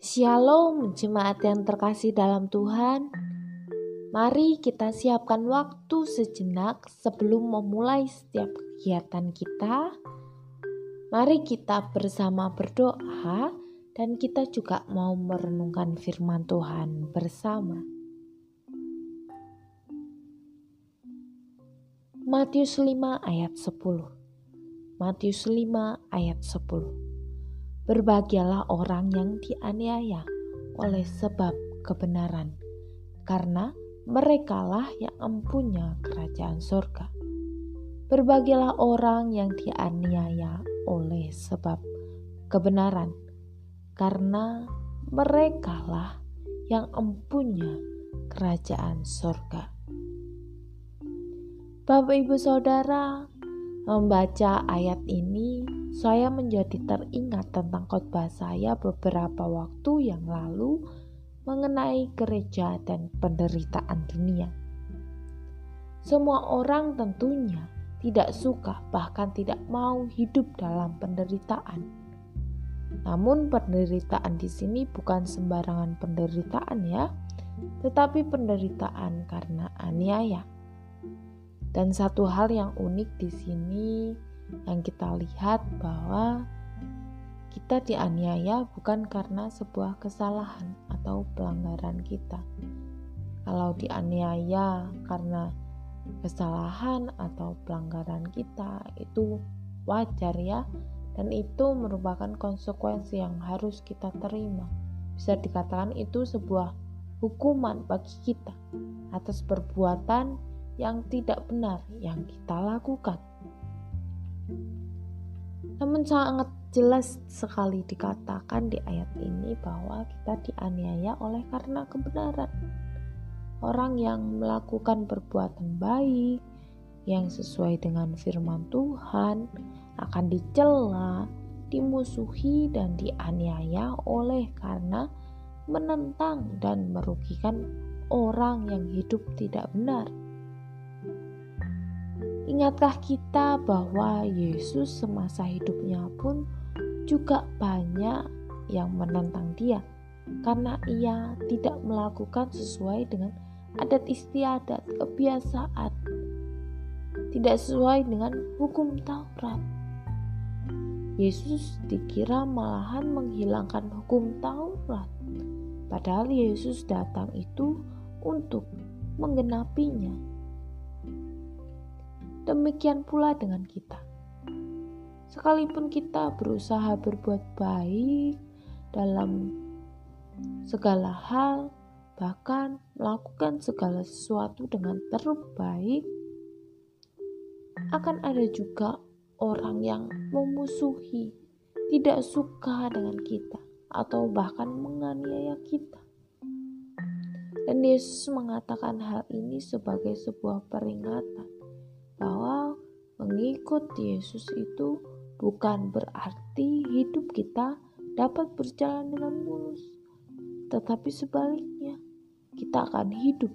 Shalom, jemaat yang terkasih dalam Tuhan. Mari kita siapkan waktu sejenak sebelum memulai setiap kegiatan kita. Mari kita bersama berdoa dan kita juga mau merenungkan firman Tuhan bersama. Matius 5 ayat 10 Matius 5 ayat 10 Berbahagialah orang yang dianiaya oleh sebab kebenaran, karena merekalah yang empunya kerajaan surga. Berbahagialah orang yang dianiaya oleh sebab kebenaran, karena merekalah yang empunya kerajaan surga. Bapak, ibu, saudara, membaca ayat ini saya menjadi teringat tentang khotbah saya beberapa waktu yang lalu mengenai gereja dan penderitaan dunia. Semua orang tentunya tidak suka, bahkan tidak mau hidup dalam penderitaan. Namun, penderitaan di sini bukan sembarangan penderitaan, ya, tetapi penderitaan karena aniaya. Dan satu hal yang unik di sini yang kita lihat bahwa kita dianiaya bukan karena sebuah kesalahan atau pelanggaran kita. Kalau dianiaya karena kesalahan atau pelanggaran kita itu wajar ya dan itu merupakan konsekuensi yang harus kita terima. Bisa dikatakan itu sebuah hukuman bagi kita atas perbuatan yang tidak benar yang kita lakukan. Namun sangat jelas sekali dikatakan di ayat ini bahwa kita dianiaya oleh karena kebenaran. Orang yang melakukan perbuatan baik yang sesuai dengan firman Tuhan akan dicela, dimusuhi dan dianiaya oleh karena menentang dan merugikan orang yang hidup tidak benar. Ingatkah kita bahwa Yesus semasa hidupnya pun juga banyak yang menentang dia karena ia tidak melakukan sesuai dengan adat istiadat, kebiasaan, tidak sesuai dengan hukum Taurat. Yesus dikira malahan menghilangkan hukum Taurat, padahal Yesus datang itu untuk menggenapinya. Demikian pula dengan kita. Sekalipun kita berusaha berbuat baik dalam segala hal, bahkan melakukan segala sesuatu dengan terbaik, akan ada juga orang yang memusuhi, tidak suka dengan kita, atau bahkan menganiaya kita. Dan Yesus mengatakan hal ini sebagai sebuah peringatan bahwa mengikut Yesus itu bukan berarti hidup kita dapat berjalan dengan mulus, tetapi sebaliknya kita akan hidup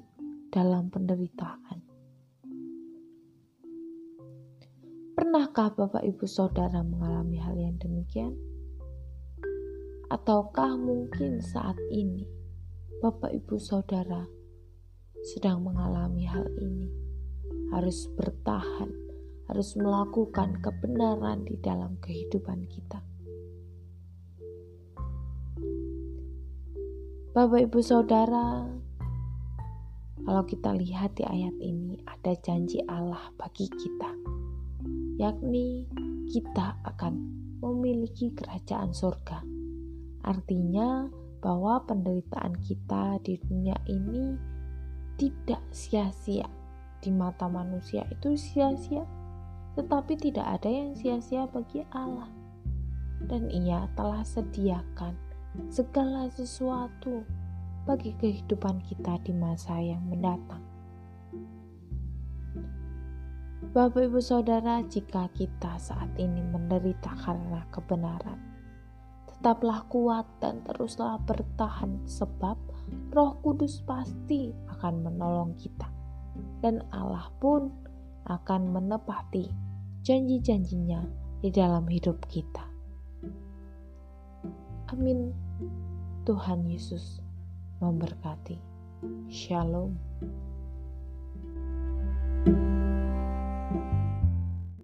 dalam penderitaan. Pernahkah Bapak Ibu Saudara mengalami hal yang demikian? Ataukah mungkin saat ini Bapak Ibu Saudara sedang mengalami hal ini? Harus bertahan, harus melakukan kebenaran di dalam kehidupan kita. Bapak, ibu, saudara, kalau kita lihat di ayat ini, ada janji Allah bagi kita, yakni kita akan memiliki kerajaan surga. Artinya, bahwa penderitaan kita di dunia ini tidak sia-sia di mata manusia itu sia-sia, tetapi tidak ada yang sia-sia bagi Allah. Dan Ia telah sediakan segala sesuatu bagi kehidupan kita di masa yang mendatang. Bapak, ibu, saudara, jika kita saat ini menderita karena kebenaran, tetaplah kuat dan teruslah bertahan, sebab Roh Kudus pasti akan menolong kita dan Allah pun akan menepati janji-janjinya di dalam hidup kita. Amin. Tuhan Yesus memberkati. Shalom. thank you